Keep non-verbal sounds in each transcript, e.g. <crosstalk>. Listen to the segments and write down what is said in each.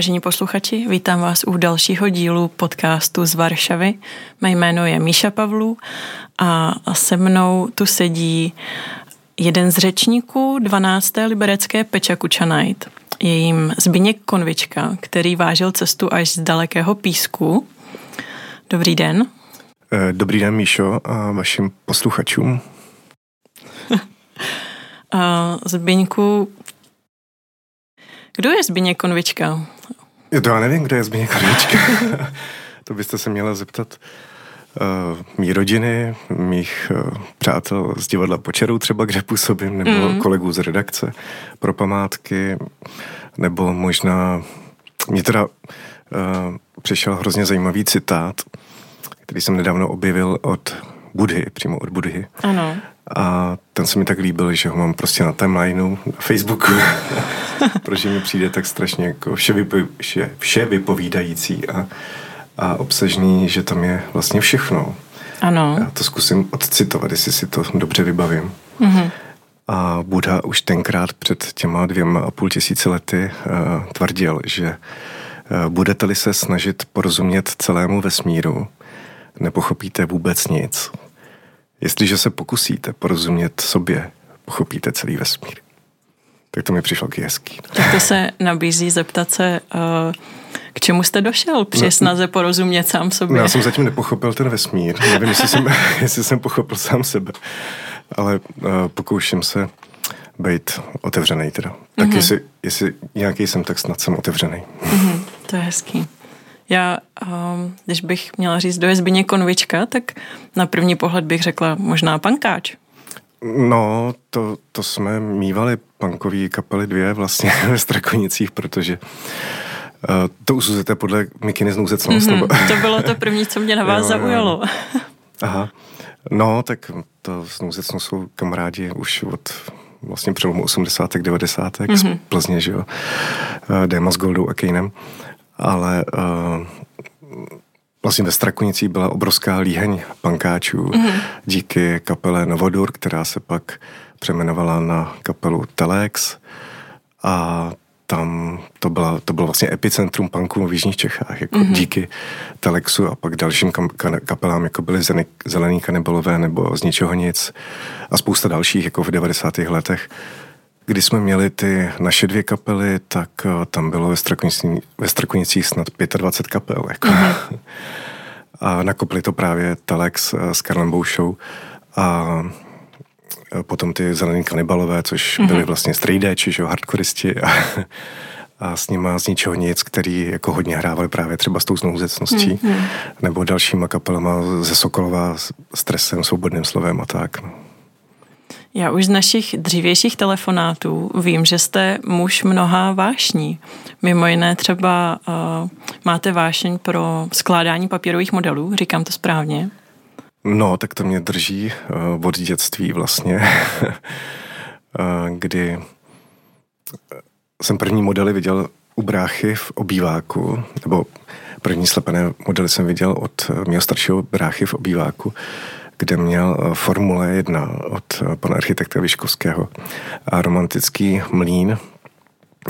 Vážení posluchači, vítám vás u dalšího dílu podcastu z Varšavy. Mé jméno je Míša Pavlů a se mnou tu sedí jeden z řečníků 12. liberecké Pečakuča Night. Je jim Zbigněk Konvička, který vážil cestu až z dalekého písku. Dobrý den. Eh, dobrý den, Míšo, a vašim posluchačům. <laughs> Zbyňku, kdo je Zbigněk Konvička? To já nevím, kdo je Zbigněk Konvička. <laughs> to byste se měla zeptat uh, mý rodiny, mých uh, přátel z divadla Počerou třeba, kde působím, nebo mm. kolegů z redakce pro památky, nebo možná mě teda uh, přišel hrozně zajímavý citát, který jsem nedávno objevil od Budhy, přímo od Budhy. Ano. A ten se mi tak líbil, že ho mám prostě na timelineu, na Facebooku, <laughs> protože mi přijde tak strašně jako vše, vypo, vše, vše vypovídající a, a obsažný, že tam je vlastně všechno. Ano. Já to zkusím odcitovat, jestli si to dobře vybavím. Mm-hmm. A Buddha už tenkrát před těma dvěma a půl tisíci lety uh, tvrdil, že uh, budete-li se snažit porozumět celému vesmíru, nepochopíte vůbec nic. Jestliže se pokusíte porozumět sobě, pochopíte celý vesmír. Tak to mi přišlo k hezký. Tak to se nabízí zeptat se, uh, k čemu jste došel při no, snaze porozumět sám sobě? No, já jsem zatím nepochopil ten vesmír. Nevím, jestli jsem, <laughs> jestli jsem pochopil sám sebe. Ale uh, pokouším se být otevřený teda. Tak mm-hmm. jestli, jestli nějaký jsem, tak snad jsem otevřený. Mm-hmm, to je hezký. Já, um, když bych měla říct, do je Zbigněk Konvička, tak na první pohled bych řekla možná pankáč. No, to, to jsme mývali punkový kapely dvě vlastně <laughs> ve Strakonicích, protože uh, to usuzujete podle Mikiny znouzecnost. Mm-hmm, nebo... to bylo to první, co mě na <laughs> vás jo, zaujalo. Aha. No, tak to znouzecnost jsou kamarádi už od vlastně přelomu 80. 90. Mm-hmm. z Plzně, že jo. Uh, Déma s Goldou a Kejnem ale uh, vlastně ve Strakunicí byla obrovská líheň pankáčů mm-hmm. díky kapele Novodur, která se pak přemenovala na kapelu Telex a tam to, byla, to bylo vlastně epicentrum punků v Jižních Čechách, jako mm-hmm. díky Telexu a pak dalším kam, kapelám, jako byly Zelený kanibalové nebo Z ničeho nic a spousta dalších, jako v 90. letech. Když jsme měli ty naše dvě kapely, tak uh, tam bylo ve, Strakonicích, ve Strakonicích snad 25 kapel. Jako. Mm-hmm. <laughs> A nakopli to právě Telex uh, s Karlem Boušou a uh, potom ty zelený kanibalové, což mm-hmm. byli vlastně strejdeči, že hardkoristi a, <laughs> a s nima z ničeho nic, který jako hodně hrávali právě třeba s tou znouzecností, mm-hmm. nebo dalšíma kapelama ze Sokolova s stresem, svobodným slovem a tak. No. Já už z našich dřívějších telefonátů vím, že jste muž mnoha vášní. Mimo jiné třeba uh, máte vášeň pro skládání papírových modelů, říkám to správně? No, tak to mě drží uh, od dětství vlastně, uh, <laughs> kdy jsem první modely viděl u bráchy v obýváku, nebo první slepené modely jsem viděl od mého staršího bráchy v obýváku kde měl eh, Formule 1 od eh, pana architekta Vyškovského a romantický mlín.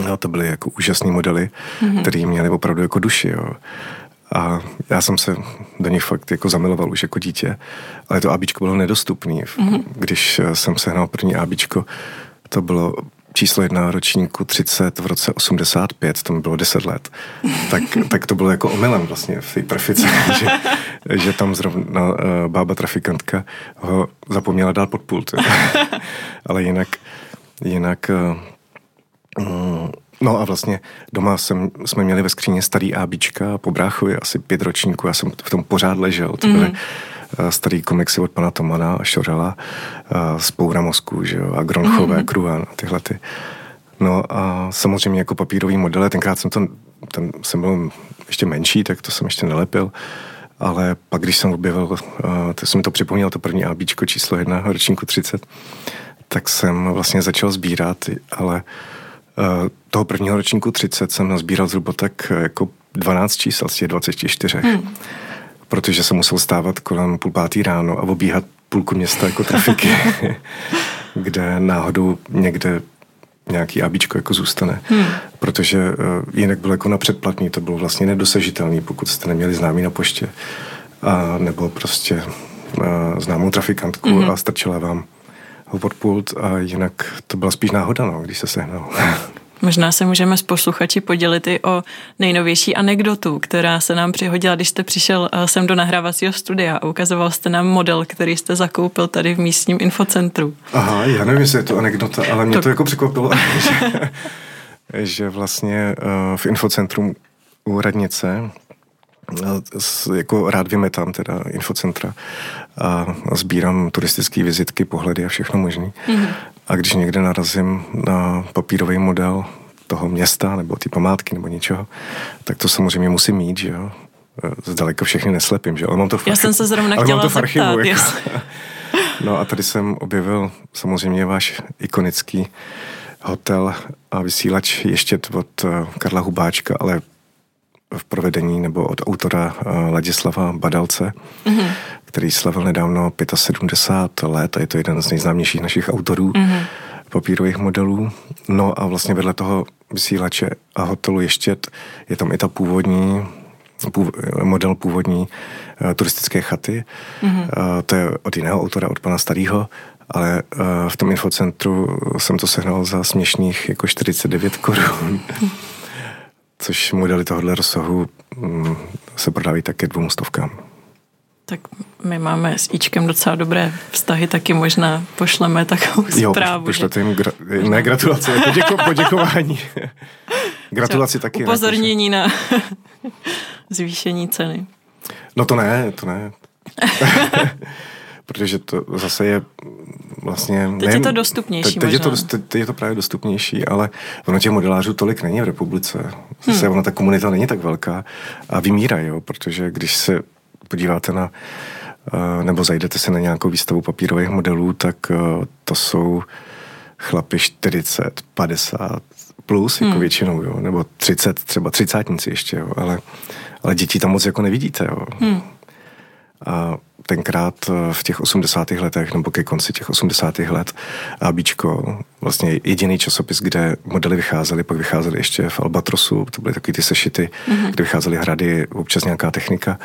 No, to byly jako úžasné modely, mm-hmm. které měly opravdu jako duši. Jo. A já jsem se do nich fakt jako zamiloval už jako dítě, ale to ABčko bylo nedostupné. Mm-hmm. Když eh, jsem sehnal první ABčko, to bylo číslo jedna ročníku 30 v roce 85, to mi bylo 10 let, tak, <laughs> tak to bylo jako omylem vlastně v té trafice, <laughs> že, že tam zrovna uh, bába trafikantka ho zapomněla dát pod pult. <laughs> Ale jinak, jinak uh, um, No a vlastně doma jsem, jsme měli ve skříně starý ABčka po bráchovi, asi pět ročníků, já jsem v tom pořád ležel. To byly mm-hmm starý komiksy od pana Tomana a Šorela, z eh, Poura mozku, že jo, a Gronchové, mm-hmm. Kruan a tyhle ty. No a samozřejmě jako papírový modely, tenkrát jsem to, ten jsem byl ještě menší, tak to jsem ještě nelepil, ale pak, když jsem objevil, uh, to jsem mi to připomněl, to první ABčko číslo jedna, ročníku 30, tak jsem vlastně začal sbírat, ale toho prvního ročníku 30 jsem nazbíral zhruba tak jako 12 čísel z těch 24. Hmm protože jsem musel stávat kolem půl pátý ráno a obíhat půlku města jako trafiky, <laughs> kde náhodou někde nějaký ABčko jako zůstane. Hmm. Protože uh, jinak bylo jako na předplatný, to bylo vlastně nedosažitelný, pokud jste neměli známý na poště. A, nebo prostě uh, známou trafikantku hmm. a strčila vám ho pod pult a jinak to byla spíš náhoda, no, když se sehnal. <laughs> Možná se můžeme s posluchači podělit i o nejnovější anekdotu, která se nám přihodila, když jste přišel eh, sem do nahrávacího studia a ukazoval jste nám model, který jste zakoupil tady v místním infocentru. Aha, já nevím, jestli je to anekdota, ale mě to, to jako překvapilo, že, <laughs> že vlastně eh, v infocentru u radnice eh, jako rád vymetám teda infocentra a sbírám turistické vizitky, pohledy a všechno možné. Mm-hmm. A když někde narazím na papírový model toho města nebo ty památky nebo něčeho, tak to samozřejmě musím mít, že jo. Zdaleka všechny neslepím, že jo. Ale mám to v Já jsem se zrovna chtěla to archivu, zeptat. Jako. <laughs> No a tady jsem objevil samozřejmě váš ikonický hotel a vysílač ještě od eh, Karla Hubáčka, ale v provedení nebo od autora eh, Ladislava Badalce, mm-hmm. Který slavil nedávno 75 let a je to jeden z nejznámějších našich autorů mm-hmm. papírových modelů. No a vlastně vedle toho vysílače a hotelu ještě je tam i ta původní pův, model původní uh, turistické chaty. Mm-hmm. Uh, to je od jiného autora, od pana Starého, ale uh, v tom infocentru jsem to sehnal za směšných jako 49 korun. <laughs> což modely tohohle rozsahu mm, se prodávají také dvou stovkám. Tak my máme s Ičkem docela dobré vztahy, taky možná pošleme takovou jo, zprávu. Jo, pošlete jim, gra- ne gratulace, poděko- <laughs> poděkování. Gratulaci Třeba taky. Upozornění na <laughs> zvýšení ceny. No to ne, to ne. <laughs> protože to zase je vlastně... Teď nejen, je to dostupnější teď, teď, je to, teď je to právě dostupnější, ale ono těch modelářů tolik není v republice. Zase hmm. ona ta komunita není tak velká a vymírají, jo, protože když se podíváte na eh, nebo zajdete se na nějakou výstavu papírových modelů, tak eh, to jsou chlapy 40, 50 plus, jako hmm. většinou, jo, nebo 30, třeba třicátníci ještě, jo, ale, ale děti tam moc jako nevidíte, jo. Hmm. A tenkrát eh, v těch 80. letech nebo ke konci těch 80. let ABčko, vlastně jediný časopis, kde modely vycházely, pak vycházely ještě v Albatrosu, to byly takový ty sešity, mm-hmm. kde vycházely hrady, občas nějaká technika,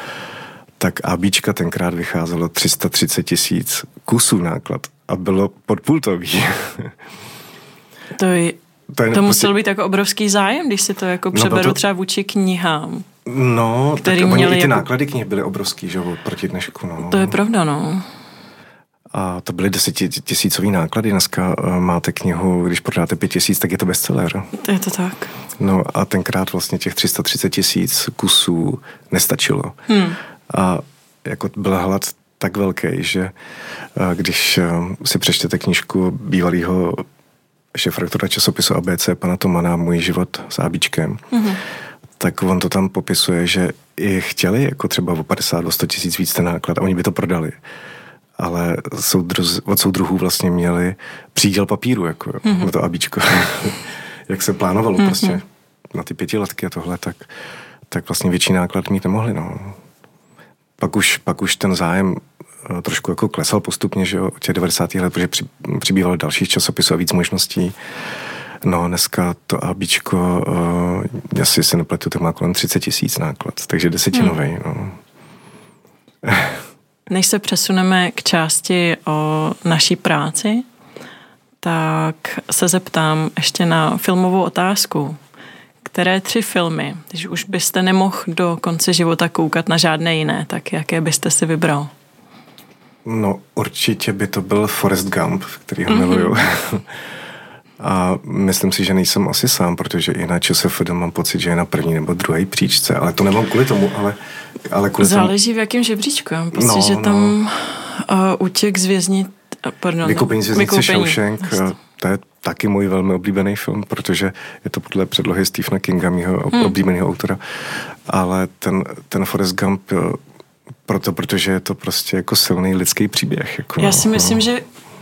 tak ABčka tenkrát vycházelo 330 tisíc kusů náklad a bylo podpultový. <laughs> To je to, je to musel být jako obrovský zájem, když si to jako přeberu no to... třeba vůči knihám. No, který tak měli i ty jako... náklady knih byly obrovský, že proti dnešku. No. To je pravda, no. A to byly desetitisícový náklady. Dneska uh, máte knihu, když prodáte pět tisíc, tak je to bestseller. To je to tak. No a tenkrát vlastně těch 330 tisíc kusů nestačilo. Hmm. A jako byl hlad tak velký, že uh, když uh, si přečtete knížku bývalého šefredaktora časopisu ABC, pana Tomana, Můj život s Abičkem, mm-hmm tak on to tam popisuje, že i chtěli jako třeba o 50, o 100 tisíc víc ten náklad a oni by to prodali. Ale soudruz, od soudruhů vlastně měli příděl papíru, jako mm-hmm. na to abíčko. <laughs> Jak se plánovalo mm-hmm. prostě na ty pětiletky a tohle, tak, tak vlastně větší náklad mít nemohli. No. Pak, už, pak už ten zájem eh, trošku jako klesal postupně, že jo, těch 90. let, protože při, přibývalo dalších časopisů a víc možností. No, dneska to ABčko, uh, asi si nepletu, to má kolem 30 tisíc náklad, takže desetinový. Hmm. No. <laughs> Než se přesuneme k části o naší práci, tak se zeptám ještě na filmovou otázku. Které tři filmy, když už byste nemohl do konce života koukat na žádné jiné, tak jaké byste si vybral? No určitě by to byl Forrest Gump, který ho mm-hmm. miluju. <laughs> A myslím si, že nejsem asi sám, protože i na ČSFD mám pocit, že je na první nebo druhé příčce, ale to nemám kvůli tomu, ale, ale kvůli Záleží tomu... v jakém žebříčku. Mám pocit, no, že tam no. uh, útěk z vězni... Pardon, Vykupení z věznice Shawshank, uh, to je taky můj velmi oblíbený film, protože je to podle předlohy Stephena Kinga, mého hmm. oblíbeného autora. Ale ten, ten Forrest Gump proto, protože je to prostě jako silný lidský příběh. Jako, Já si no. myslím, no. že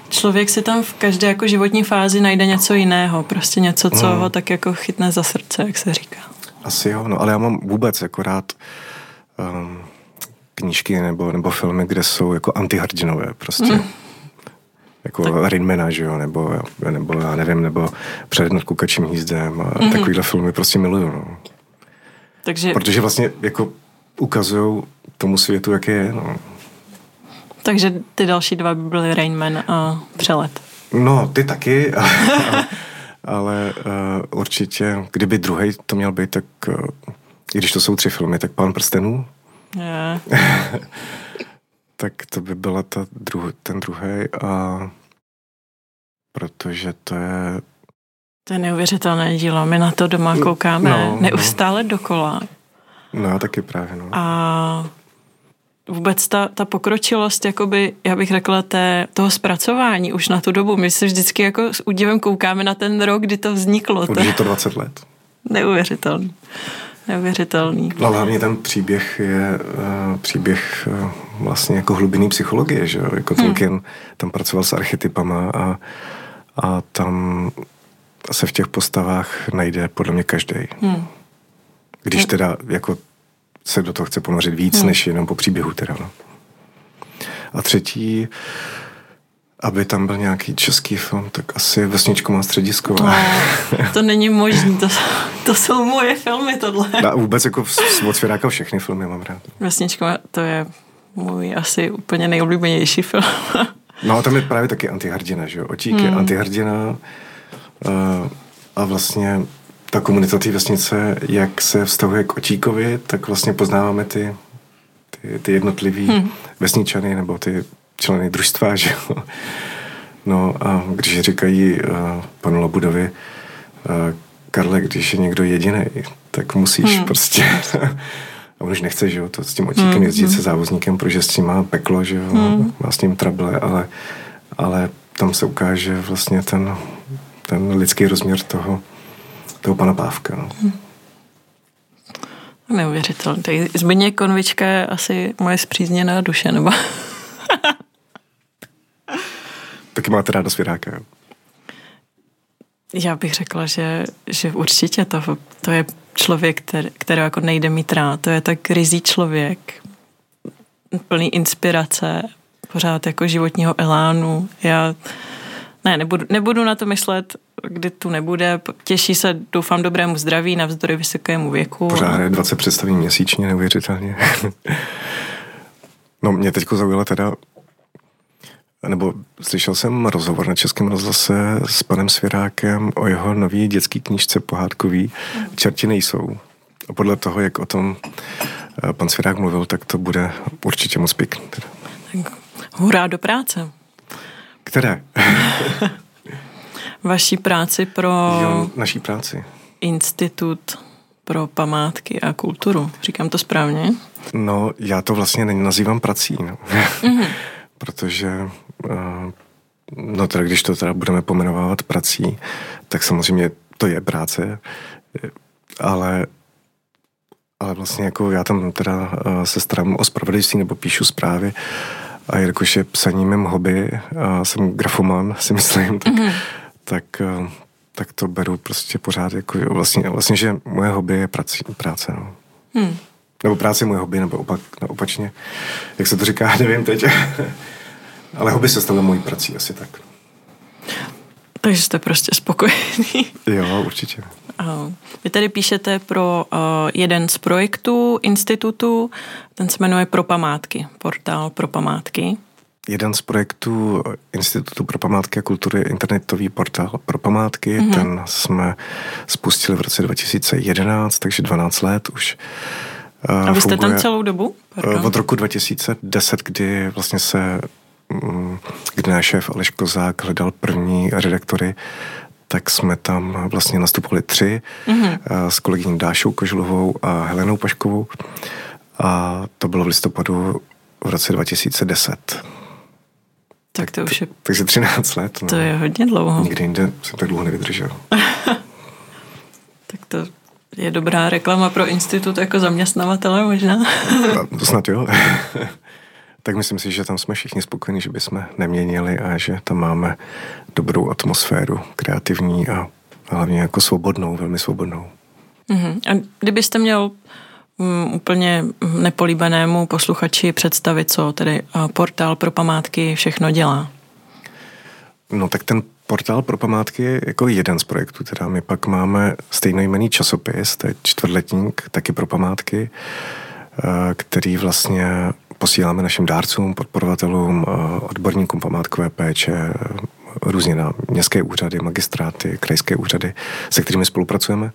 člověk si tam v každé jako životní fázi najde něco jiného, prostě něco, co hmm. ho tak jako chytne za srdce, jak se říká. Asi jo, no ale já mám vůbec jako rád um, knížky nebo, nebo filmy, kde jsou jako antihrdinové prostě. Hmm. Jako tak. Rainmana, že jo, nebo, nebo já nevím, nebo Před nad kukačím hnízdem a mm-hmm. takovýhle filmy prostě miluju, no. Takže... Protože vlastně jako ukazují tomu světu, jak je, no. Takže ty další dva by byly Rainman a Přelet. No, ty taky, <laughs> ale, ale uh, určitě, kdyby druhý to měl být, tak uh, i když to jsou tři filmy, tak Pán prstenů. Yeah. <laughs> tak to by byla ta druh, ten druhý a protože to je to je neuvěřitelné dílo. My na to doma koukáme no, no. neustále no. dokola. No, taky právě, no. A vůbec ta, ta pokročilost, jakoby, já bych řekla, té, toho zpracování už na tu dobu. My se vždycky jako s údivem koukáme na ten rok, kdy to vzniklo. Už je to 20 let. <laughs> Neuvěřitelný. Neuvěřitelný. No hlavně ten příběh je uh, příběh uh, vlastně jako hlubinný psychologie, že jo? Jako hmm. Tolkien tam pracoval s archetypama a, a tam se v těch postavách najde podle mě každý. Hmm. Když hmm. teda jako se do toho chce ponořit víc, hmm. než jenom po příběhu teda. No. A třetí, aby tam byl nějaký český film, tak asi Vesničku má středisko. No, to není možné, to, to jsou moje filmy tohle. A vůbec jako od Svěráka všechny filmy mám rád. Vesnička, to je můj asi úplně nejoblíbenější film. no a tam je právě taky antihrdina, že jo? Otík hmm. je antihrdina uh, a vlastně ta komunita té vesnice, jak se vztahuje k Otíkovi, tak vlastně poznáváme ty, ty, ty jednotlivý hmm. vesničany nebo ty členy družstva, že jo. No a když říkají uh, panu Labudovi, uh, Karle, když je někdo jediný, tak musíš hmm. prostě <laughs> a on už nechce, že jo, to s tím otíkem mm, jezdit se závozníkem, protože s tím má peklo, že jo, mm. má s ním trable, ale, ale tam se ukáže vlastně ten, ten lidský rozměr toho, toho pana Pávka. No. Mm. Neuvěřitelné. Zbigněk Konvička je asi moje zpřízněná duše, nebo? Taky máte ráda svěráka, jo? Já bych řekla, že, že určitě to, to je člověk, který, který jako nejde mít rád. To je tak rizí člověk, plný inspirace, pořád jako životního elánu. Já ne, nebudu, nebudu na to myslet, kdy tu nebude. Těší se, doufám, dobrému zdraví navzdory vysokému věku. Pořád je 20 představí měsíčně, neuvěřitelně. <laughs> no mě teď zaujala teda nebo slyšel jsem rozhovor na Českém rozhlase s panem Svěrákem o jeho nový dětský knížce pohádkový Čerti nejsou. A podle toho, jak o tom eh, pan Svěrák mluvil, tak to bude určitě moc pěkný. Teda. Tak hurá do práce. Které? <laughs> Vaší práci pro... Jo, naší práci. Institut pro památky a kulturu. Říkám to správně? No, já to vlastně nazývám prací. No. Mm-hmm. <laughs> Protože Eh, no teda, když to teda budeme pomenovávat prací, tak samozřejmě to je práce, ale ale vlastně jako já tam teda eh, se starám o spravodajství nebo píšu zprávy a jelikož je psaní mém hobby, a jsem grafoman, si myslím, tak, mm-hmm. tak, eh, tak to beru prostě pořád jako vlastně, vlastně že moje hobby je prací, práce. No. Hmm. Nebo práce je moje hobby, nebo opak, opačně. Jak se to říká, <laughs> nevím teď. Ale hobby se stalo mojí prací, asi tak. Takže jste prostě spokojený. <laughs> Jo, určitě. Vy tady píšete pro uh, jeden z projektů institutu, ten se jmenuje Pro památky, portál Pro památky. Jeden z projektů Institutu pro památky a kultury je internetový portál pro památky. Mm-hmm. Ten jsme spustili v roce 2011, takže 12 let už. A vy jste funguje tam celou dobu? Pardon. Od roku 2010, kdy vlastně se kdy náš šéf Aleš Kozák hledal první redaktory, tak jsme tam vlastně nastupovali tři mm-hmm. s kolegyní Dášou Kožlovou a Helenou Paškovou a to bylo v listopadu v roce 2010. Tak to už je... Takže 13 let. No. To je hodně dlouho. Nikdy jinde jsem tak dlouho nevydržel. <laughs> tak to je dobrá reklama pro institut jako zaměstnavatele možná. to snad jo. <laughs> tak myslím si, že tam jsme všichni spokojeni, že bychom neměnili a že tam máme dobrou atmosféru, kreativní a hlavně jako svobodnou, velmi svobodnou. Uh-huh. A kdybyste měl um, úplně nepolíbenému posluchači představit, co tedy uh, portál pro památky všechno dělá? No tak ten portál pro památky je jako jeden z projektů. Teda my pak máme stejnojmený časopis, to je čtvrtletník, taky pro památky, eh, který vlastně posíláme našim dárcům, podporovatelům, eh, odborníkům památkové péče, různě na městské úřady, magistráty, krajské úřady, se kterými spolupracujeme.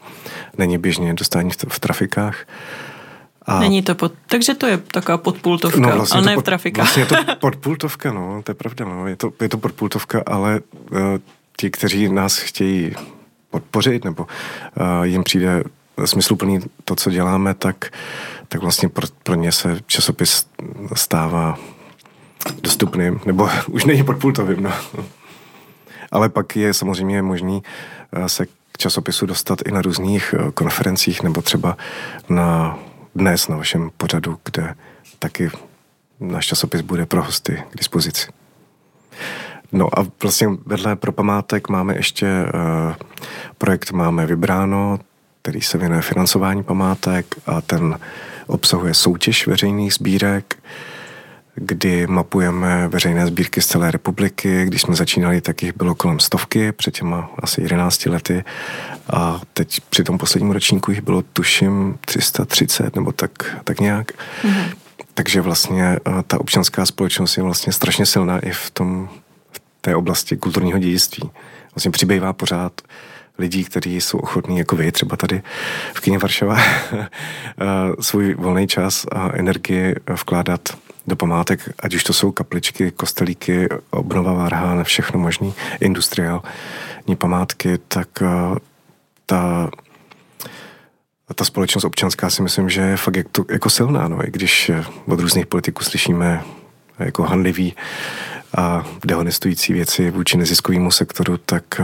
Není běžně dostání v trafikách. A... Není to pod... Takže to je taková podpultovka, no, vlastně a ne pod... v trafikách. Vlastně je to <laughs> podpultovka, no, to je pravda, no. Je to, je to podpultovka, ale uh, ti, kteří nás chtějí podpořit, nebo uh, jim přijde smysluplný to, co děláme, tak, tak vlastně pro, pro ně se časopis stává dostupným, nebo <laughs> už není podpultovým, no. Ale pak je samozřejmě možný eh, se k časopisu dostat i na různých konferencích nebo třeba na dnes na vašem pořadu, kde taky náš časopis bude pro hosty k dispozici. No a vlastně vedle pro památek máme ještě uh, projekt Máme vybráno, který se věnuje financování památek a ten obsahuje soutěž veřejných sbírek, kdy mapujeme veřejné sbírky z celé republiky. Když jsme začínali, tak jich bylo kolem stovky, před těma asi 11 lety a teď při tom posledním ročníku jich bylo tuším 330 nebo tak, tak nějak. Mm-hmm. Takže vlastně eh, ta občanská společnost je vlastně strašně silná i v tom v té oblasti kulturního dědictví. Vlastně přibývá pořád lidí, kteří jsou ochotní, jako vy, třeba tady v kyně Varšava, <laughs> eh, svůj volný čas a energii vkládat do památek, ať už to jsou kapličky, kostelíky, obnova Varhán, všechno možný, industriální památky, tak uh, ta ta společnost občanská si myslím, že je fakt jako, jako silná, no, i když eh, od různých politiků slyšíme jako handlivý a dehonestující věci vůči neziskovému sektoru, tak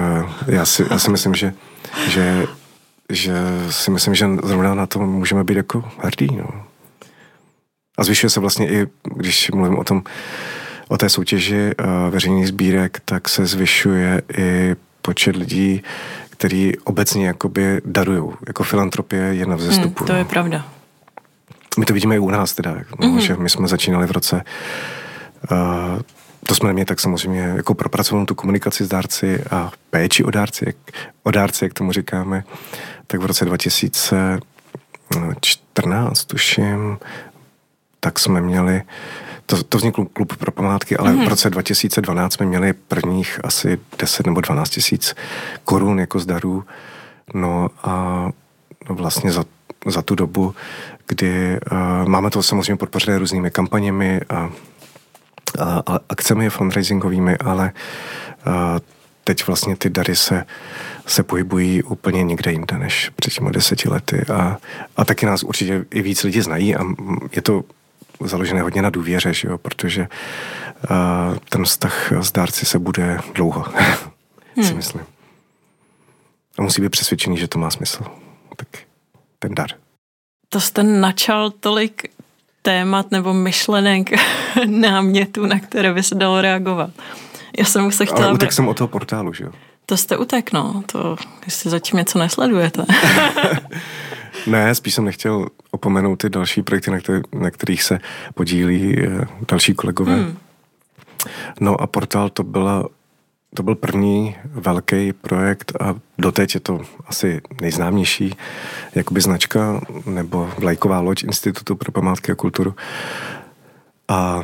já si, já si myslím, že, že, že si myslím, že zrovna na to můžeme být jako hrdí. No. A zvyšuje se vlastně i, když mluvím o tom, o té soutěži uh, veřejných sbírek, tak se zvyšuje i počet lidí, který obecně jakoby darují. Jako filantropie je na vzestupu. Hmm, to je pravda. My to vidíme i u nás teda, no, mm-hmm. že my jsme začínali v roce uh, to jsme neměli tak samozřejmě jako propracovanou tu komunikaci s dárci a péči o dárci, jak, o dárci, jak tomu říkáme, tak v roce 2014, tuším, tak jsme měli, to, to vznikl klub pro památky, ale mm-hmm. v roce 2012 jsme měli prvních asi 10 nebo 12 tisíc korun jako zdarů. No a vlastně za, za tu dobu, kdy uh, máme to samozřejmě podpořené různými kampaněmi a, a, a akcemi fundraisingovými, ale uh, teď vlastně ty dary se, se pohybují úplně někde jinde než před těmi deseti lety a, a taky nás určitě i víc lidi znají a je to založené hodně na důvěře, že jo? protože uh, ten vztah s dárci se bude dlouho, <laughs> hmm. si myslím. A musí být přesvědčený, že to má smysl. Tak ten dar. To jste načal tolik témat nebo myšlenek, <laughs> námětů, na které by se dalo reagovat. Já jsem se chtěla... Ale utek jsem od toho portálu, že jo? To jste utek, no. To, jestli zatím něco nesledujete. <laughs> Ne, spíš jsem nechtěl opomenout ty další projekty, na, který, na kterých se podílí eh, další kolegové. Hmm. No a portál to byla to byl první velký projekt a doteď je to asi nejznámější jakoby značka nebo vlajková loď Institutu pro památky a kulturu. A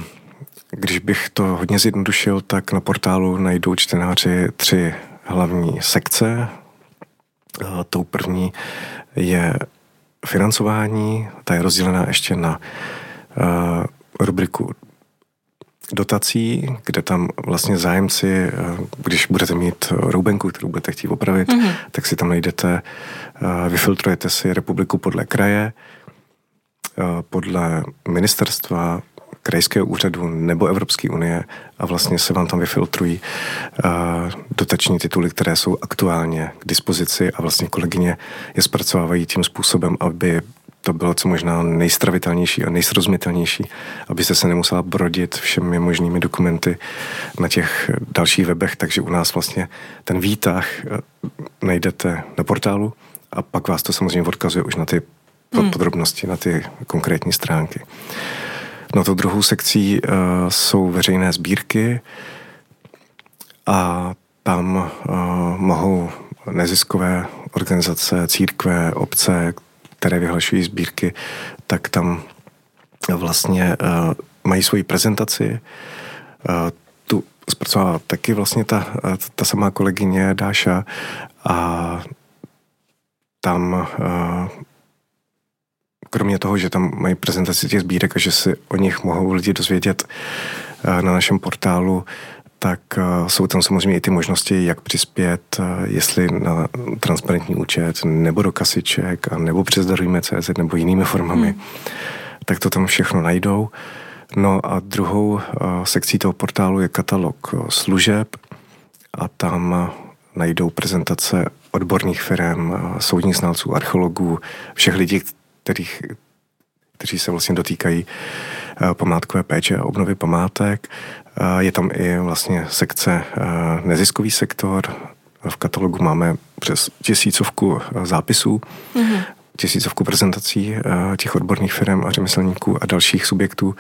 když bych to hodně zjednodušil, tak na portálu najdou čtenáři tři hlavní sekce. A tou první je financování, ta je rozdělená ještě na uh, rubriku dotací, kde tam vlastně zájemci, uh, když budete mít roubenku, kterou budete chtít opravit, mm-hmm. tak si tam najdete, uh, vyfiltrujete si republiku podle kraje, podle ministerstva, krajského úřadu nebo Evropské unie a vlastně se vám tam vyfiltrují uh, dotační tituly, které jsou aktuálně k dispozici a vlastně kolegyně je zpracovávají tím způsobem, aby to bylo co možná nejstravitelnější a nejsrozumitelnější, aby se se nemusela brodit všemi možnými dokumenty na těch dalších webech, takže u nás vlastně ten výtah najdete na portálu a pak vás to samozřejmě odkazuje už na ty hmm. podrobnosti, na ty konkrétní stránky. No to druhou sekcí uh, jsou veřejné sbírky a tam uh, mohou neziskové organizace, církve, obce, které vyhlašují sbírky, tak tam vlastně uh, mají svoji prezentaci. Tu zpracovala taky vlastně ta, ta samá kolegyně Dáša a tam kromě toho, že tam mají prezentaci těch sbírek a že si o nich mohou lidi dozvědět uh, na našem portálu, tak uh, jsou tam samozřejmě i ty možnosti, jak přispět, jestli na transparentní účet, nebo do kasiček, a nebo přes Darujme.cz, nebo jinými formami. Hmm. Tak to tam všechno najdou. No a druhou sekcí toho portálu je katalog služeb a tam najdou prezentace odborných firm, soudních znalců, archeologů, všech lidí, kterých, kteří se vlastně dotýkají památkové péče a obnovy památek. Je tam i vlastně sekce neziskový sektor. V katalogu máme přes tisícovku zápisů, mm-hmm. tisícovku prezentací těch odborných firm a řemeslníků a dalších subjektů.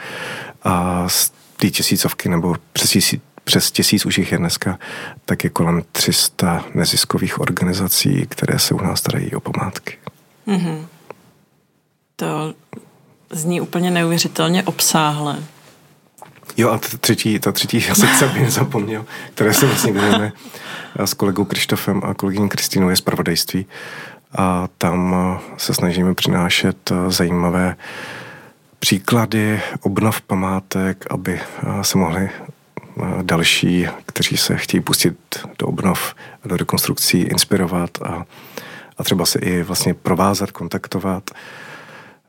A z té tisícovky nebo přes tisíc, přes tisíc už jich je dneska, tak je kolem 300 neziskových organizací, které se u nás starají o památky. Mm-hmm. To zní úplně neuvěřitelně obsáhle. Jo a ta třetí, ta třetí <laughs> sekce bych nezapomněl, které se vlastně věnujeme s kolegou Krištofem a kolegyní Kristýnou je zpravodajství. A tam se snažíme přinášet zajímavé příklady obnov památek, aby se mohli další, kteří se chtějí pustit do obnov, do rekonstrukcí, inspirovat a, a třeba se i vlastně provázat, kontaktovat.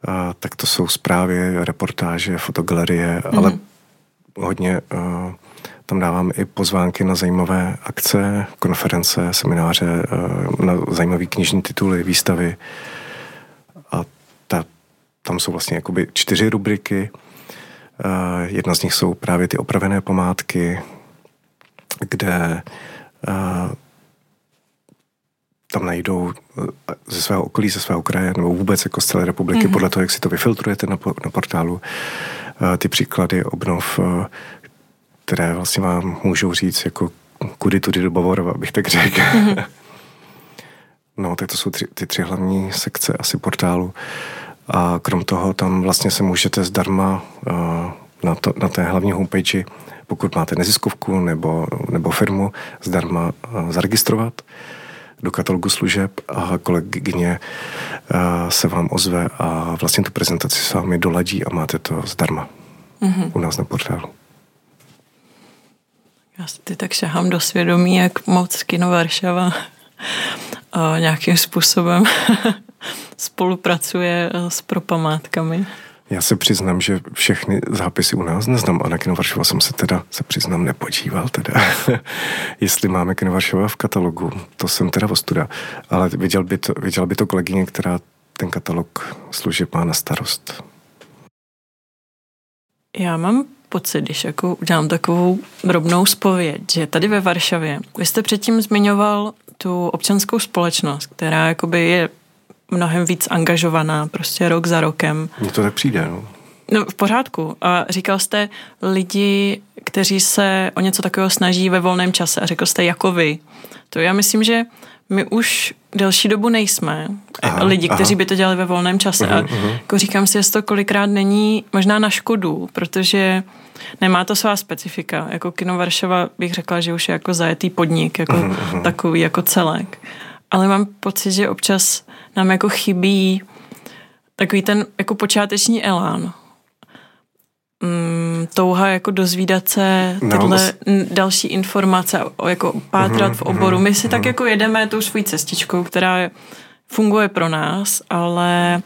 A, tak to jsou zprávy, reportáže, fotogalerie, mm. ale hodně a, tam dávám i pozvánky na zajímavé akce, konference, semináře, a, na zajímavé knižní tituly, výstavy. A ta, tam jsou vlastně jakoby čtyři rubriky Eh, jedna z nich jsou právě ty opravené památky, kde eh, tam najdou eh, ze svého okolí, ze svého kraje nebo vůbec jako z celé republiky, mm-hmm. podle toho, jak si to vyfiltrujete na, na portálu, ty příklady obnov, které vlastně vám můžou říct jako kudy tudy do Bavorova, bych tak řekl. Mm-hmm. <laughs> no, tak to jsou tři, ty tři hlavní sekce asi portálu. A krom toho tam vlastně se můžete zdarma na, to, na té hlavní homepage, pokud máte neziskovku nebo, nebo firmu, zdarma uh, zaregistrovat do katalogu služeb a kolegyně uh, se vám ozve a vlastně tu prezentaci s vámi doladí a máte to zdarma mm-hmm. u nás na portálu. Já si ty tak šahám do svědomí, jak moc Kino Varšava uh, nějakým způsobem <laughs> spolupracuje eh, s propamátkami? Já se přiznám, že všechny zápisy u nás neznám a na Kino Varšava jsem se teda, se přiznám, nepodíval teda, <laughs> jestli máme Kino Varšava v katalogu. To jsem teda ostuda. Ale viděl by to, viděl by to kolegyně, která ten katalog služeb má na starost. Já mám pocit, když jako udělám takovou drobnou spověď, že tady ve Varšavě, vy jste předtím zmiňoval tu občanskou společnost, která jakoby je mnohem víc angažovaná, prostě rok za rokem. Mně to tak přijde, no. No, v pořádku. A říkal jste lidi, kteří se o něco takového snaží ve volném čase a řekl jste jako vy. To já myslím, že my už delší dobu nejsme aha, lidi, kteří aha. by to dělali ve volném čase. Uh-huh, a uh-huh. jako říkám si, jestli to kolikrát není možná na škodu, protože nemá to svá specifika. Jako Kino Varšava bych řekla, že už je jako zajetý podnik, jako uh-huh, takový jako celek. Ale mám pocit, že občas nám jako chybí takový ten jako počáteční elán. Mm, touha jako dozvídat se no, tyhle no, další informace, o, jako pátrat uh-huh, v oboru. My si uh-huh. tak jako jedeme tou svojí cestičkou, která funguje pro nás, ale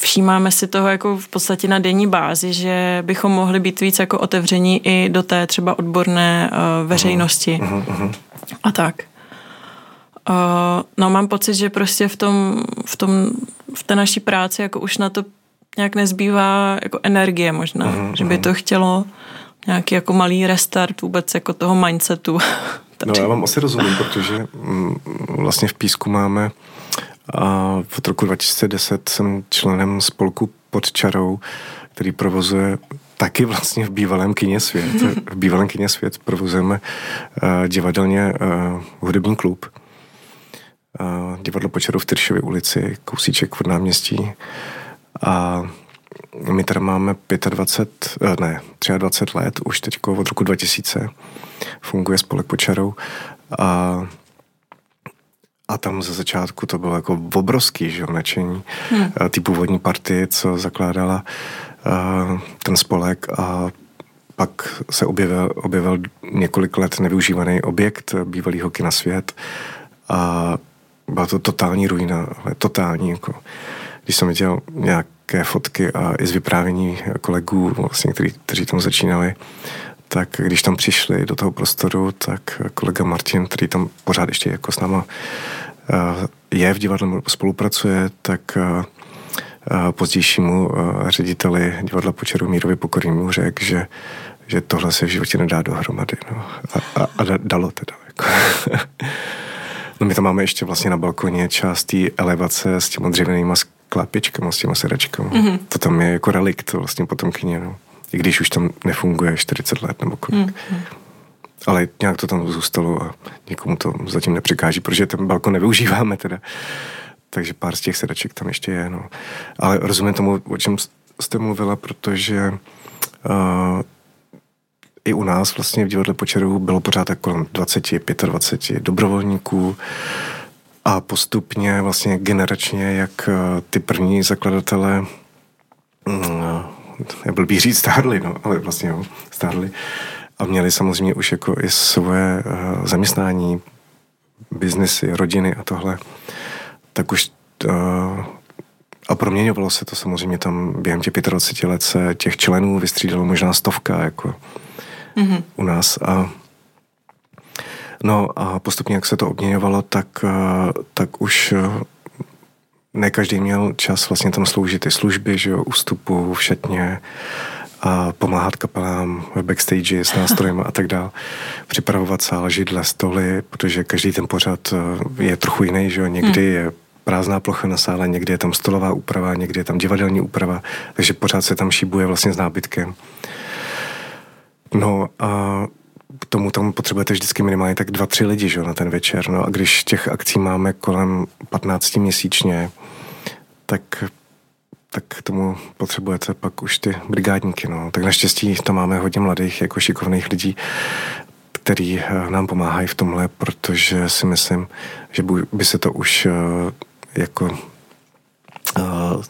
všímáme si toho jako v podstatě na denní bázi, že bychom mohli být víc jako otevření i do té třeba odborné uh, veřejnosti uh-huh, uh-huh. a tak. Uh, no mám pocit, že prostě v tom, v tom, v té naší práci jako už na to nějak nezbývá jako energie možná, uh-huh, že by to chtělo nějaký jako malý restart vůbec jako toho mindsetu. <laughs> no já vám asi rozumím, protože mm, vlastně v Písku máme a od roku 2010 jsem členem spolku pod čarou, který provozuje taky vlastně v bývalém kině Svět. <laughs> V bývalém kině Svět provozujeme uh, divadelně uh, hudební klub. Divadlo Počaru v Tyršově ulici, kousíček od náměstí. A my tady máme 25, ne, 23 let, už teď od roku 2000 funguje spolek Počarou a a tam ze začátku to bylo jako obrovský že, nadšení. Hmm. Ty původní party, co zakládala uh, ten spolek a pak se objevil, objevil několik let nevyužívaný objekt bývalého kina svět a byla to totální ruina, ale totální. Jako. Když jsem viděl nějaké fotky a i z vyprávění kolegů, vlastně, který, kteří tam začínali, tak když tam přišli do toho prostoru, tak kolega Martin, který tam pořád ještě jako s náma eh, je v divadle, spolupracuje, tak eh, eh, pozdějšímu řediteli divadla Počeru Mírovi Pokornímu řekl, že, že tohle se v životě nedá dohromady. No. A, a, a dalo teda. Jako. <laughs> no my tam máme ještě vlastně na balkoně část té elevace s těma dřevěnýma sklápěčkama, s těma sedačkama. Mm-hmm. To tam je jako relikt vlastně potom kyně. No i když už tam nefunguje 40 let nebo kolik. Mm-hmm. Ale nějak to tam zůstalo a nikomu to zatím nepřekáží, protože ten balkon nevyužíváme teda. Takže pár z těch sedaček tam ještě je. No. Ale rozumím tomu, o čem jste mluvila, protože uh, i u nás vlastně v divadle Počeru bylo pořád tak kolem 20, 25 dobrovolníků a postupně vlastně generačně, jak uh, ty první zakladatelé uh, je blbý říct stárli, no, ale vlastně jo, stárli. A měli samozřejmě už jako i svoje uh, zaměstnání, biznesy, rodiny a tohle. Tak už a proměňovalo se to samozřejmě tam během těch 25 let se těch členů vystřídalo možná stovka jako mm-hmm. u nás a no a postupně jak se to obměňovalo, tak, uh, tak už ne každý měl čas vlastně tam sloužit ty služby, že jo, ústupu v šatně a pomáhat kapelám v backstage s nástrojem a tak dále. <laughs> Připravovat sál, židle, stoly, protože každý ten pořad eh, je trochu jiný, že jo, někdy hmm. je prázdná plocha na sále, někdy je tam stolová úprava, někdy je tam divadelní úprava, takže pořád se tam šíbuje vlastně s nábytkem. No a k tomu tam potřebujete vždycky minimálně tak dva, tři lidi že, na ten večer. No a když těch akcí máme kolem 15 měsíčně, tak tak k tomu potřebujete pak už ty brigádníky. No. Tak naštěstí tam máme hodně mladých, jako šikovných lidí, který eh, nám pomáhají v tomhle, protože si myslím, že by se to už eh, jako uh,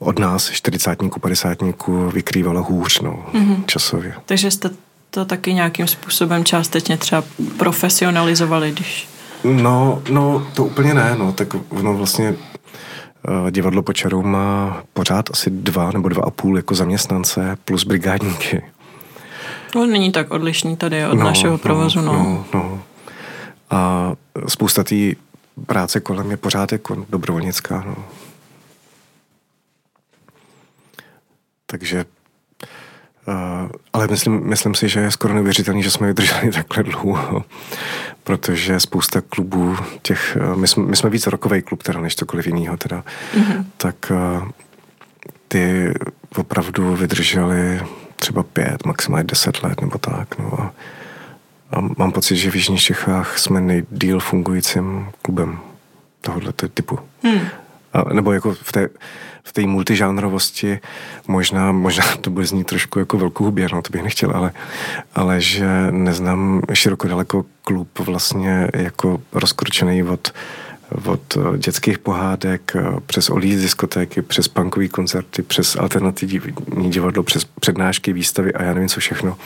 od nás, čtyřicátníků, padesátníků, vykrývalo hůř no, mm-hmm. časově. Takže jste to taky nějakým způsobem částečně třeba profesionalizovali, když... No, no, to úplně ne, no, tak no vlastně uh, divadlo Počarou má pořád asi dva nebo dva a půl jako zaměstnance plus brigádníky. No, není tak odlišný tady od no, našeho no, provozu, no. no. no. A spousta té práce kolem je pořád jako dobrovolnická, no. Takže Uh, ale myslím, myslím si, že je skoro neuvěřitelný, že jsme vydrželi <laughs> takhle dlouho, protože spousta klubů, těch, uh, my, jsme, my jsme víc rokový klub teda, než cokoliv jiného teda, mm-hmm. tak uh, ty opravdu vydrželi třeba pět, maximálně deset let nebo tak. No a, a mám pocit, že v Jižních Čechách jsme nejdíl fungujícím klubem tohoto typu. Hmm. A, nebo jako v té, v té multižánrovosti, možná, možná to bude znít trošku jako velkou hubě, no to bych nechtěl, ale, ale že neznám široko daleko klub vlastně jako rozkročený od od dětských pohádek přes olí diskotéky, přes punkové koncerty, přes alternativní divadlo, přes přednášky, výstavy a já nevím co všechno.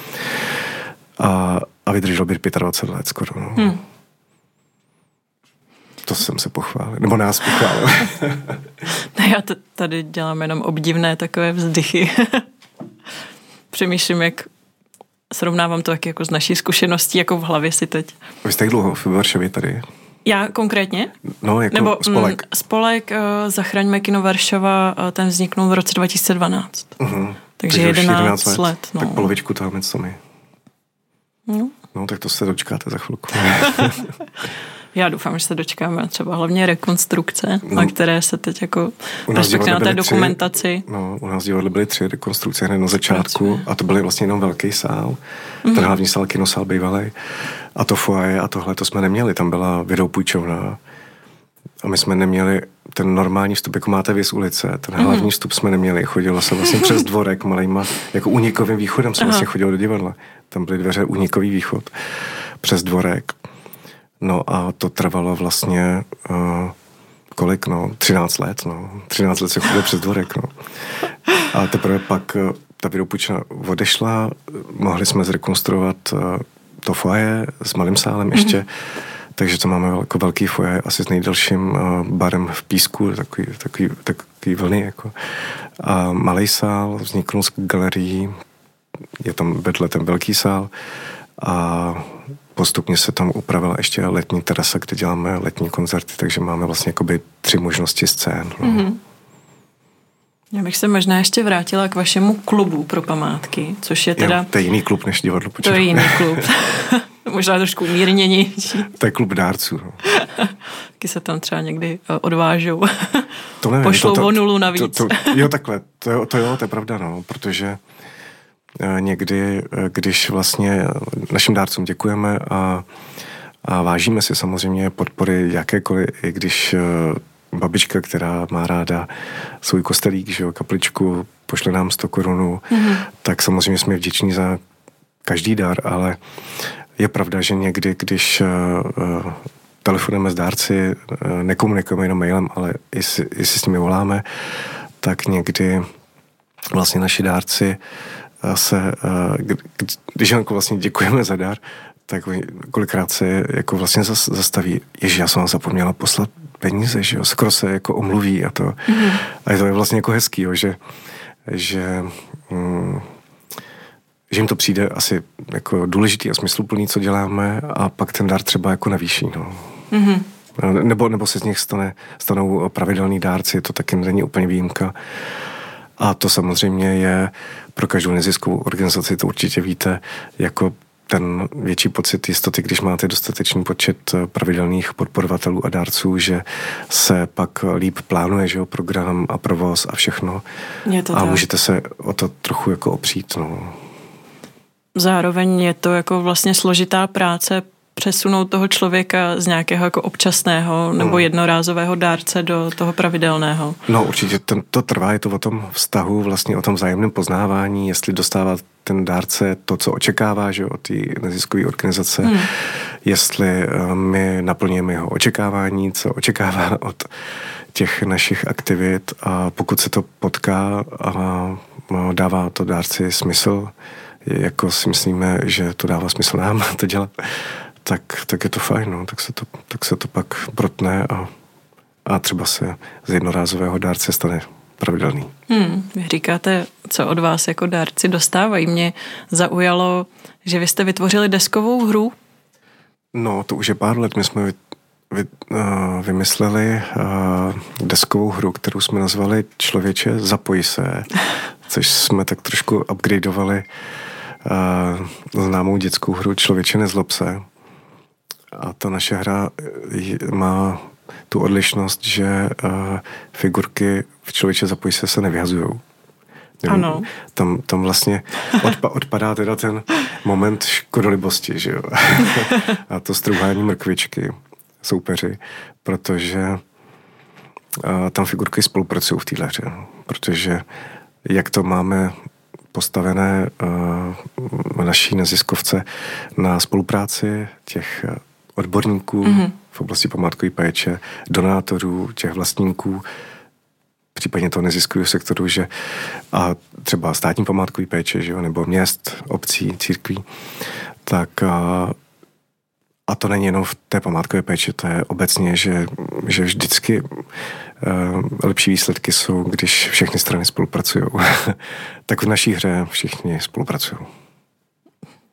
A, a vydrželo být 25 let skoro. No. Hmm. To jsem se pochválil, nebo nás pochválil. <laughs> ne, já t- tady dělám jenom obdivné takové vzdychy. <laughs> Přemýšlím, jak srovnávám to jak jako z naší zkušeností, jako v hlavě si teď. Vy jste dlouho v Varšavě tady? Já konkrétně? No, jako Nebo, spolek. M, spolek uh, Zachraňme kino Varšava, uh, ten vzniknul v roce 2012. Uh-huh. Takže, Takže 11, 11 let. let no. Tak polovičku toho my. No. no, tak to se dočkáte za chvilku. <laughs> Já doufám, že se dočkáme třeba hlavně rekonstrukce, no, na které se teď jako respektive na té dokumentaci. Tři, no, u nás divadle byly tři rekonstrukce hned na začátku Pracuje. a to byly vlastně jenom velký sál, mm-hmm. ten hlavní sál, kinosál bývalý a to foaje a tohle to jsme neměli, tam byla videopůjčovna a my jsme neměli ten normální vstup, jako máte vy z ulice, ten hlavní mm-hmm. vstup jsme neměli, chodilo se vlastně přes <laughs> dvorek malýma, jako unikovým východem jsme Aha. vlastně chodili do divadla. Tam byly dveře unikový východ přes dvorek. No a to trvalo vlastně uh, kolik, no, 13 let, no. 13 let se chodil přes dvorek, no. A teprve pak uh, ta výropučna odešla, mohli jsme zrekonstruovat uh, to foaje s malým sálem ještě, mm-hmm takže to máme jako velký foje, asi s nejdelším uh, barem v písku, takový, takový, takový vlny. Jako. A malý sál vzniknul z galerií, je tam vedle ten velký sál a postupně se tam upravila ještě letní terasa, kde děláme letní koncerty, takže máme vlastně jakoby tři možnosti scén. No. Mm-hmm. Já bych se možná ještě vrátila k vašemu klubu pro památky, což je teda... Jo, to je jiný klub než divadlo počítat. To je jiný <laughs> klub. <laughs> možná trošku umírněnější. To je klub dárců. No. <laughs> Taky se tam třeba někdy eh, odvážou. To nevím. Pošlou to, to, o nulu navíc. To, to, jo, takhle. To, to jo, to je pravda, no, protože někdy, eh, když vlastně našim dárcům děkujeme a, a vážíme si samozřejmě podpory jakékoliv, i když babička, která má ráda svůj kostelík, že jo, kapličku, pošle nám 100 korunů, mm-hmm. tak samozřejmě jsme vděční za každý dar, ale je pravda, že někdy, když uh, telefonujeme s dárci, uh, nekomunikujeme jenom mailem, ale i si, i si s nimi voláme, tak někdy vlastně naši dárci se, když jako vlastně děkujeme za dar, tak kolikrát se jako vlastně zastaví, ježi, já jsem vám zapomněla poslat peníze, že jo, skoro se jako omluví a to, mm-hmm. a je to vlastně jako hezký, jo, že, že mm, že jim to přijde asi jako důležitý a smysluplný, co děláme a pak ten dar třeba jako navýší. No. Mm-hmm. Nebo, nebo se z nich stane, stanou pravidelní dárci, to taky není úplně výjimka. A to samozřejmě je pro každou neziskovou organizaci, to určitě víte, jako ten větší pocit jistoty, když máte dostatečný počet pravidelných podporovatelů a dárců, že se pak líp plánuje, že jo, program a provoz a všechno. Je to a tak. můžete se o to trochu jako opřít, no. Zároveň je to jako vlastně složitá práce přesunout toho člověka z nějakého jako občasného nebo hmm. jednorázového dárce do toho pravidelného. No určitě ten, to trvá, je to o tom vztahu, vlastně o tom vzájemném poznávání, jestli dostává ten dárce to, co očekává že, od té neziskové organizace, hmm. jestli eh, my naplňujeme jeho očekávání, co očekává <laughs> od těch našich aktivit a pokud se to potká a dává to dárci smysl, jako si myslíme, že to dává smysl nám <laughs> to dělat, tak, tak je to fajn, no. tak, se to, tak se to pak protne a, a třeba se z jednorázového dárce stane pravidelný. Hmm, vy říkáte, co od vás jako dárci dostávají. Mě zaujalo, že vy jste vytvořili deskovou hru. No, to už je pár let. My jsme vy, vy, uh, vymysleli uh, deskovou hru, kterou jsme nazvali Člověče, zapoj se, <laughs> což jsme tak trošku upgradeovali uh, známou dětskou hru Člověče, nezlob se. A ta naše hra má tu odlišnost, že uh, figurky v člověče zapoj se se nevyhazují. Ano. Tam, tam vlastně odpa, <laughs> odpadá teda ten moment škodolibosti, že jo. <laughs> a to strouhání mrkvičky soupeři, protože uh, tam figurky spolupracují v téhle hře. Protože jak to máme postavené uh, naší neziskovce na spolupráci těch odborníků mm-hmm. v oblasti památkové péče, donátorů, těch vlastníků, případně toho neziskového sektoru, že a třeba státní památkové péče, že jo, nebo měst, obcí, církví, tak a, a to není jenom v té památkové péči, to je obecně, že, že vždycky uh, lepší výsledky jsou, když všechny strany spolupracují. <laughs> tak v naší hře všichni spolupracují.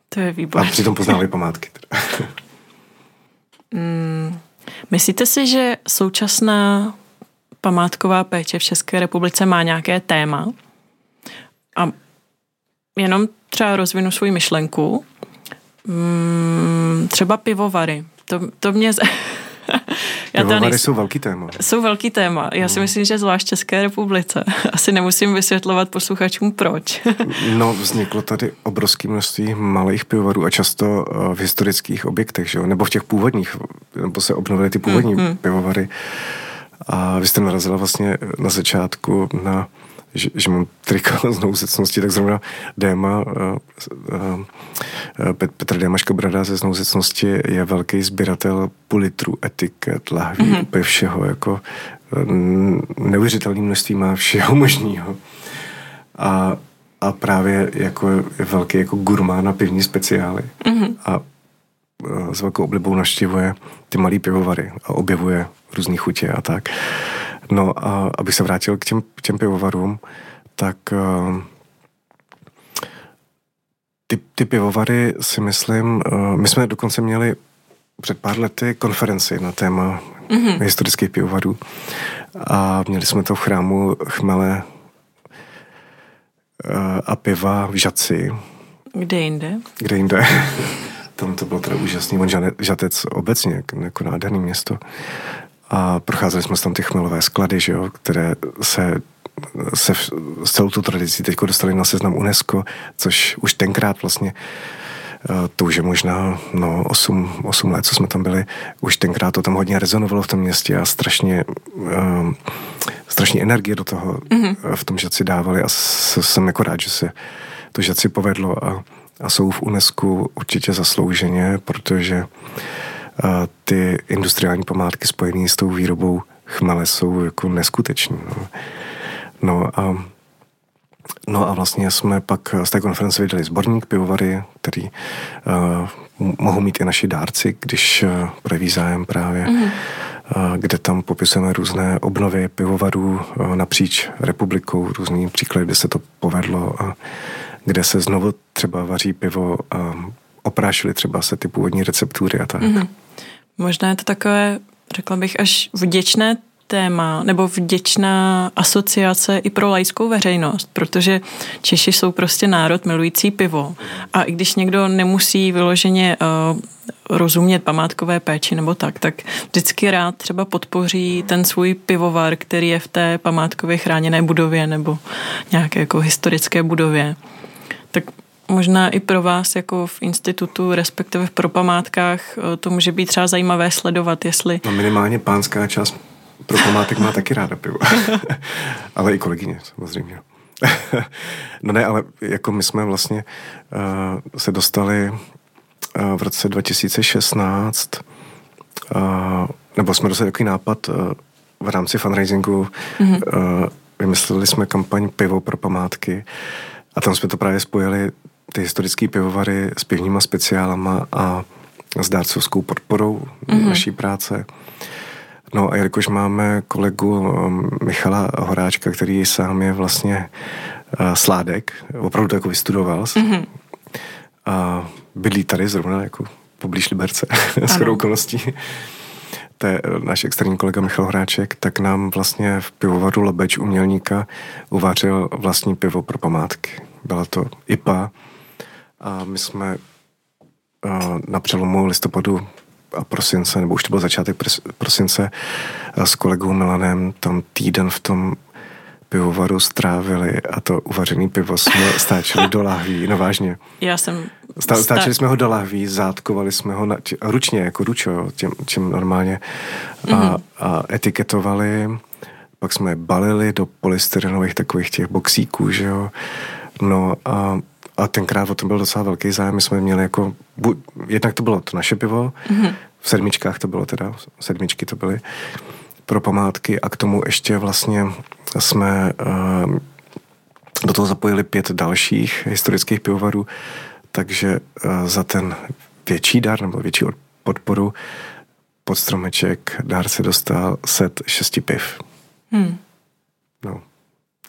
To je výborné. A přitom poznávají památky. <laughs> Mm, myslíte si, že současná památková péče v České republice má nějaké téma? A jenom třeba rozvinu svou myšlenku. Mm, třeba pivovary. To, to mě... Já <laughs> <laughs> Pivovary nejsem... jsou velký téma. Jsou velký téma. Já si hmm. myslím, že zvlášť České republice. <laughs> Asi nemusím vysvětlovat posluchačům proč. <laughs> no, vzniklo tady obrovské množství malých pivovarů a často eh, v historických objektech, že jo? nebo v těch původních, nebo se obnovily ty původní mm-hmm. pivovary. A vy jste narazila vlastně na začátku na že, že mám triko z nouzecnosti, tak zrovna Déma, uh, uh, Petr Déma Škobrada ze znouzecnosti je velký sběratel půl litru etiket, lahví, mm-hmm. úplně všeho, jako neuvěřitelné množství má všeho možného. A, a právě jako je velký jako gurmán na pivní speciály. Mm-hmm. A s velkou oblibou naštěvuje ty malý pivovary a objevuje různé chutě a tak. No a abych se vrátil k těm, těm pivovarům, tak uh, ty, ty pivovary si myslím, uh, my jsme dokonce měli před pár lety konferenci na téma mm-hmm. historických pivovarů a měli jsme to v chrámu chmele uh, a piva v Žaci. Kde jinde? Kde jinde. <laughs> Tam to bylo teda úžasný. On Žatec obecně jako nádherný město a procházeli jsme tam ty chmelové sklady, že jo, které se se s celou tu tradicí teď dostali na seznam UNESCO, což už tenkrát vlastně eh, to už je možná no, 8, 8 let, co jsme tam byli, už tenkrát to tam hodně rezonovalo v tom městě a strašně um, strašně energie do toho mm-hmm. v tom žaci dávali a jsem jako rád, že se to žaci povedlo a, a jsou v UNESCO určitě zaslouženě, protože ty industriální památky spojené s tou výrobou chmele jsou jako neskuteční. No. no a No a vlastně jsme pak z té konference vydali sborník pivovary, který uh, mohou mít i naši dárci, když uh, projeví zájem právě, mm. uh, kde tam popisujeme různé obnovy pivovarů uh, napříč republikou, různý příklady, kde se to povedlo a kde se znovu třeba vaří pivo a oprášili třeba se ty původní receptury a tak. Mm. Možná je to takové, řekla bych, až vděčné téma nebo vděčná asociace i pro laickou veřejnost, protože Češi jsou prostě národ milující pivo. A i když někdo nemusí vyloženě uh, rozumět památkové péči nebo tak, tak vždycky rád třeba podpoří ten svůj pivovar, který je v té památkově chráněné budově nebo nějaké jako historické budově. Tak možná i pro vás jako v institutu, respektive pro památkách, eh, to může být třeba zajímavé sledovat, jestli... No minimálně pánská část pro památek má taky ráda pivo. <laughs> ale i kolegyně, samozřejmě. <laughs> no ne, ale jako my jsme vlastně uh, se dostali uh, v roce 2016 uh, nebo jsme dostali takový nápad uh, v rámci fundraisingu mm-hmm. uh, vymysleli jsme kampaň Pivo pro památky a tam jsme to právě spojili ty historické pivovary s pivníma speciálama a s dárcovskou podporou mm-hmm. naší práce. No a jelikož máme kolegu um, Michala Horáčka, který sám je vlastně uh, sládek, opravdu to jako vystudoval mm-hmm. a bydlí tady zrovna jako poblíž Liberce, <laughs> s chodou okolností. To je uh, náš externí kolega Michal Horáček, tak nám vlastně v pivovaru Lebeč umělníka uvařil vlastní pivo pro památky. Byla to IPA, a my jsme na přelomu listopadu a prosince, nebo už to byl začátek prosince, s kolegou Milanem tam týden v tom pivovaru strávili a to uvařený pivo jsme <laughs> stáčeli do lahví, no vážně. Já jsem... Stá, stáčeli jsme ho do lahví, zátkovali jsme ho na, tě, ručně, jako ručo, tím, tím normálně a, mm-hmm. a etiketovali, pak jsme balili do polystyrenových takových těch boxíků, že jo, no a a tenkrát o tom byl docela velký zájem. My jsme měli jako, bu, jednak to bylo to naše pivo, mm-hmm. v sedmičkách to bylo teda, sedmičky to byly pro památky a k tomu ještě vlastně jsme uh, do toho zapojili pět dalších historických pivovarů, takže uh, za ten větší dar nebo větší podporu pod stromeček dárce dostal set šesti piv. Hmm. No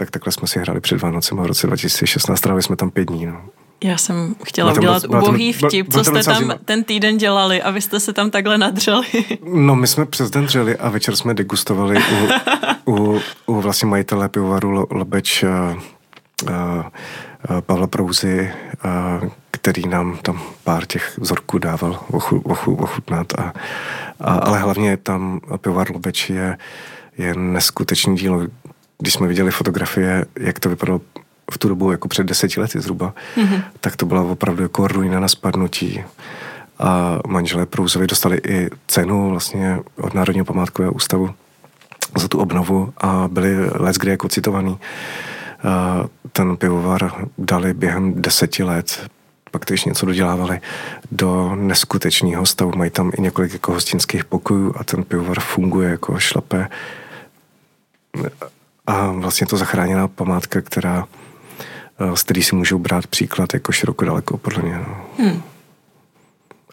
tak takhle jsme si hráli před Vánocem v roce 2016, strávili jsme tam pět dní. No. Já jsem chtěla udělat byl, ubohý byl, vtip, byl, co jste tam zima. ten týden dělali a vy jste se tam takhle nadřeli. <laughs> No my jsme přes den dřeli a večer jsme degustovali u, u, u vlastně majitele pivovaru Lebeč uh, uh, Pavla Prouzy, uh, který nám tam pár těch vzorků dával ochu, ochu, ochutnat. A, a, ale hlavně tam pivovar Lobeč je, je neskutečný dílo. Když jsme viděli fotografie, jak to vypadalo v tu dobu jako před deseti lety zhruba, mm-hmm. tak to byla opravdu jako ruina na spadnutí. A manželé Prouzovi dostali i cenu vlastně od Národního památkového ústavu za tu obnovu a byli let kdy jako citovaný. Ten pivovar dali během deseti let pak když něco dodělávali do neskutečného stavu. Mají tam i několik jako hostinských pokojů a ten pivovar funguje jako šlape. A vlastně to zachráněná památka, která Eh, z který si můžou brát příklad jako široko daleko, podle mě. No. Hmm.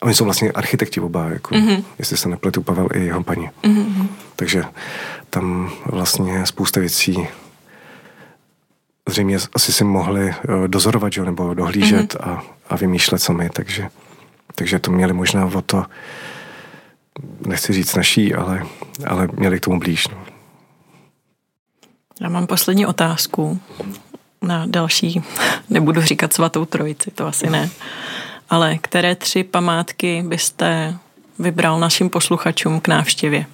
Oni jsou vlastně architekti oba, jako, mm-hmm. jestli se nepletu, Pavel i jeho paní. Mm-hmm. Takže tam vlastně spousta věcí zřejmě asi si mohli uh, dozorovat, že, nebo dohlížet mm-hmm. a, a vymýšlet sami, takže, takže to měli možná o to, nechci říct naší, ale, ale měli k tomu blíž. No. Já mám poslední otázku na další, <laughs> nebudu říkat svatou trojici, to asi ne, ale které tři památky byste vybral našim posluchačům k návštěvě?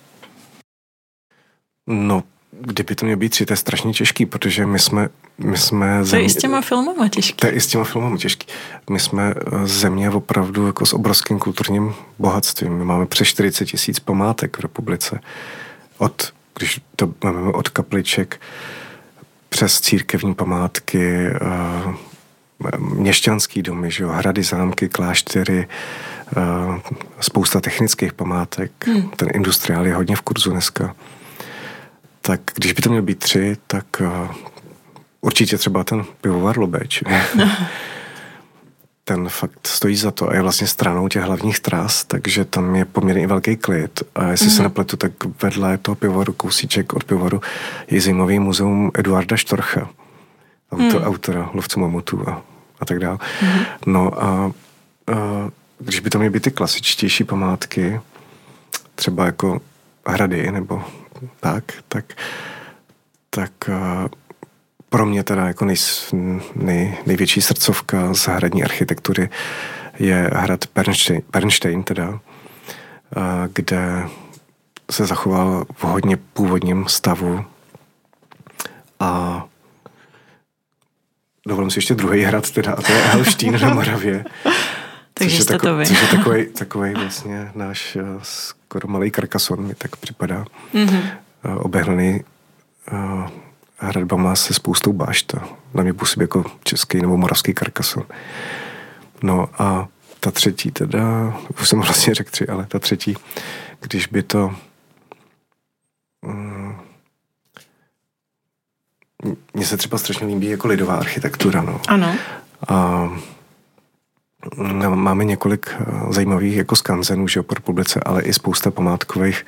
No, kdyby to mělo být tři, to je strašně těžký, protože my jsme, my jsme země... To je i s těma filmama těžký. To je i s těma filmama těžký. My jsme eh, země opravdu jako s obrovským kulturním bohatstvím. My máme přes 40 tisíc památek v republice. Od, když to máme od kapliček, přes církevní památky, eh, měšťanský domy, že jo, hrady, zámky, kláštery, eh, spousta technických památek. Hmm. Ten industriál je hodně v kurzu dneska. Tak když by to mělo být tři, tak eh, určitě třeba ten pivovar Lobeč. <laughs> ten fakt stojí za to a je vlastně stranou těch hlavních tras, takže tam je poměrně velký klid. A jestli mm-hmm. se mhm. nepletu, tak vedle toho pivovaru, kousíček od pivovaru, je zajímavý muzeum Eduarda Štorcha, autor, mm. autora lovců mamutů a, a tak dále. Mm-hmm. No a, a když by to měly být ty klasičtější památky, třeba jako hrady nebo tak, tak, tak pro mě teda jako nej, nej, největší srdcovka z hradní architektury je hrad Bernstein, Bernstein teda, kde se zachoval v hodně původním stavu a dovolím si ještě druhý hrad teda, a to je Elštín na Moravě. <laughs> Takže jste tako, to vy. Což je takový, <laughs> takový vlastně náš uh, skoro malý karkason, mi tak připadá. Mm-hmm. Uh, obehnaný uh, hradbama se spoustou bášta. Na mě působí jako český nebo moravský karkason. No a ta třetí teda, už jsem vlastně řekl tři, ale ta třetí, když by to mm, mně se třeba strašně líbí jako lidová architektura, no. Ano. A no, máme několik eh, zajímavých jako skanzenů, že po republice, ale i spousta památkových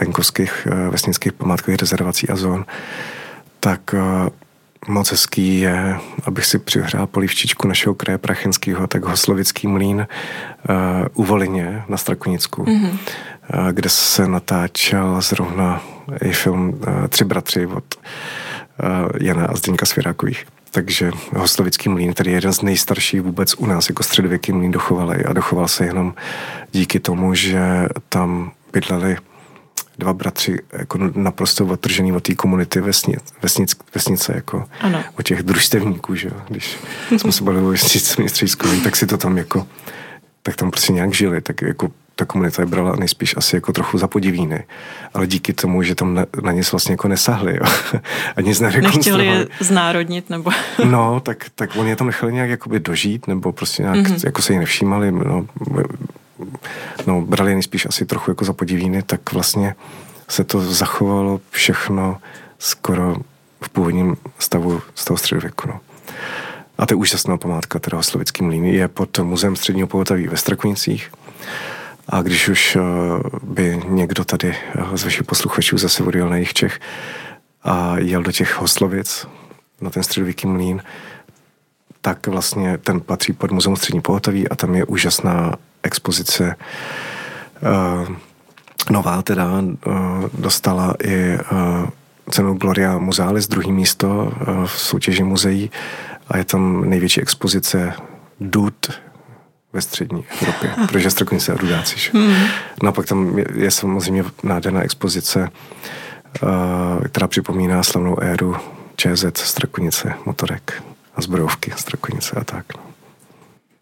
venkovských eh, vesnických památkových rezervací a zón tak eh, moc hezký je, abych si přihrál polivčičku našeho kraje Prachenského, tak Hoslovický mlín uh, u Volině na Strakonicku, mm-hmm. uh, kde se natáčel zrovna i film uh, Tři bratři od uh, Jana a Zdeňka Svěrákových. Takže Hoslovický mlín, který je jeden z nejstarších vůbec u nás jako středověký mlín dochovalý a dochoval se jenom díky tomu, že tam bydleli dva bratři jako naprosto otržený od té komunity vesnic, vesnic, vesnice, jako ano. o těch družstevníků, že Když jsme se bavili o vesnici tak si to tam jako, tak tam prostě nějak žili, tak jako ta komunita je brala nejspíš asi jako trochu za podivíny, ale díky tomu, že tam na, na nic vlastně jako nesahli, jo. <laughs> a nic Nechtěli je znárodnit, nebo... <laughs> no, tak, tak oni je tam nechali nějak jakoby dožít, nebo prostě nějak mm-hmm. jako se jí nevšímali, no, no, brali nejspíš asi trochu jako za podivíny, tak vlastně se to zachovalo všechno skoro v původním stavu z toho středověku. No. A to je úžasná památka, teda Slovický mlín, je pod muzeem středního pohotaví ve Strakonicích. A když už eh, by někdo tady eh, z vašich posluchačů zase odjel na jich Čech a jel do těch Hoslovic, na ten středověký mlín, tak vlastně ten patří pod muzeum střední pohotaví a tam je úžasná expozice uh, nová teda uh, dostala i uh, cenu Gloria Muzalis, druhý místo uh, v soutěži muzeí a je tam největší expozice dud ve střední Evropě, protože Strakonice a Rudáci. Že? Mm. No a pak tam je, je samozřejmě nádherná expozice, která připomíná slavnou éru ČZ Strakonice, motorek a zbrojovky Strakonice a tak. No.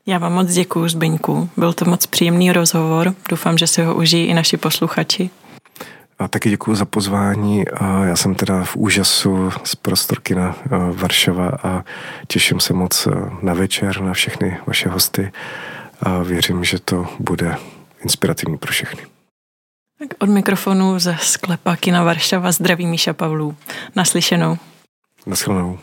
Já vám moc děkuju, Zbyňku. Byl to moc příjemný rozhovor. Doufám, že si ho užijí i naši posluchači. A taky děkuji za pozvání. Já jsem teda v úžasu z prostorky na Varšava a těším se moc na večer, na všechny vaše hosty a věřím, že to bude inspirativní pro všechny. Tak od mikrofonu ze sklepa Kina Varšava zdraví Míša Pavlů. Naslyšenou. Naschledanou.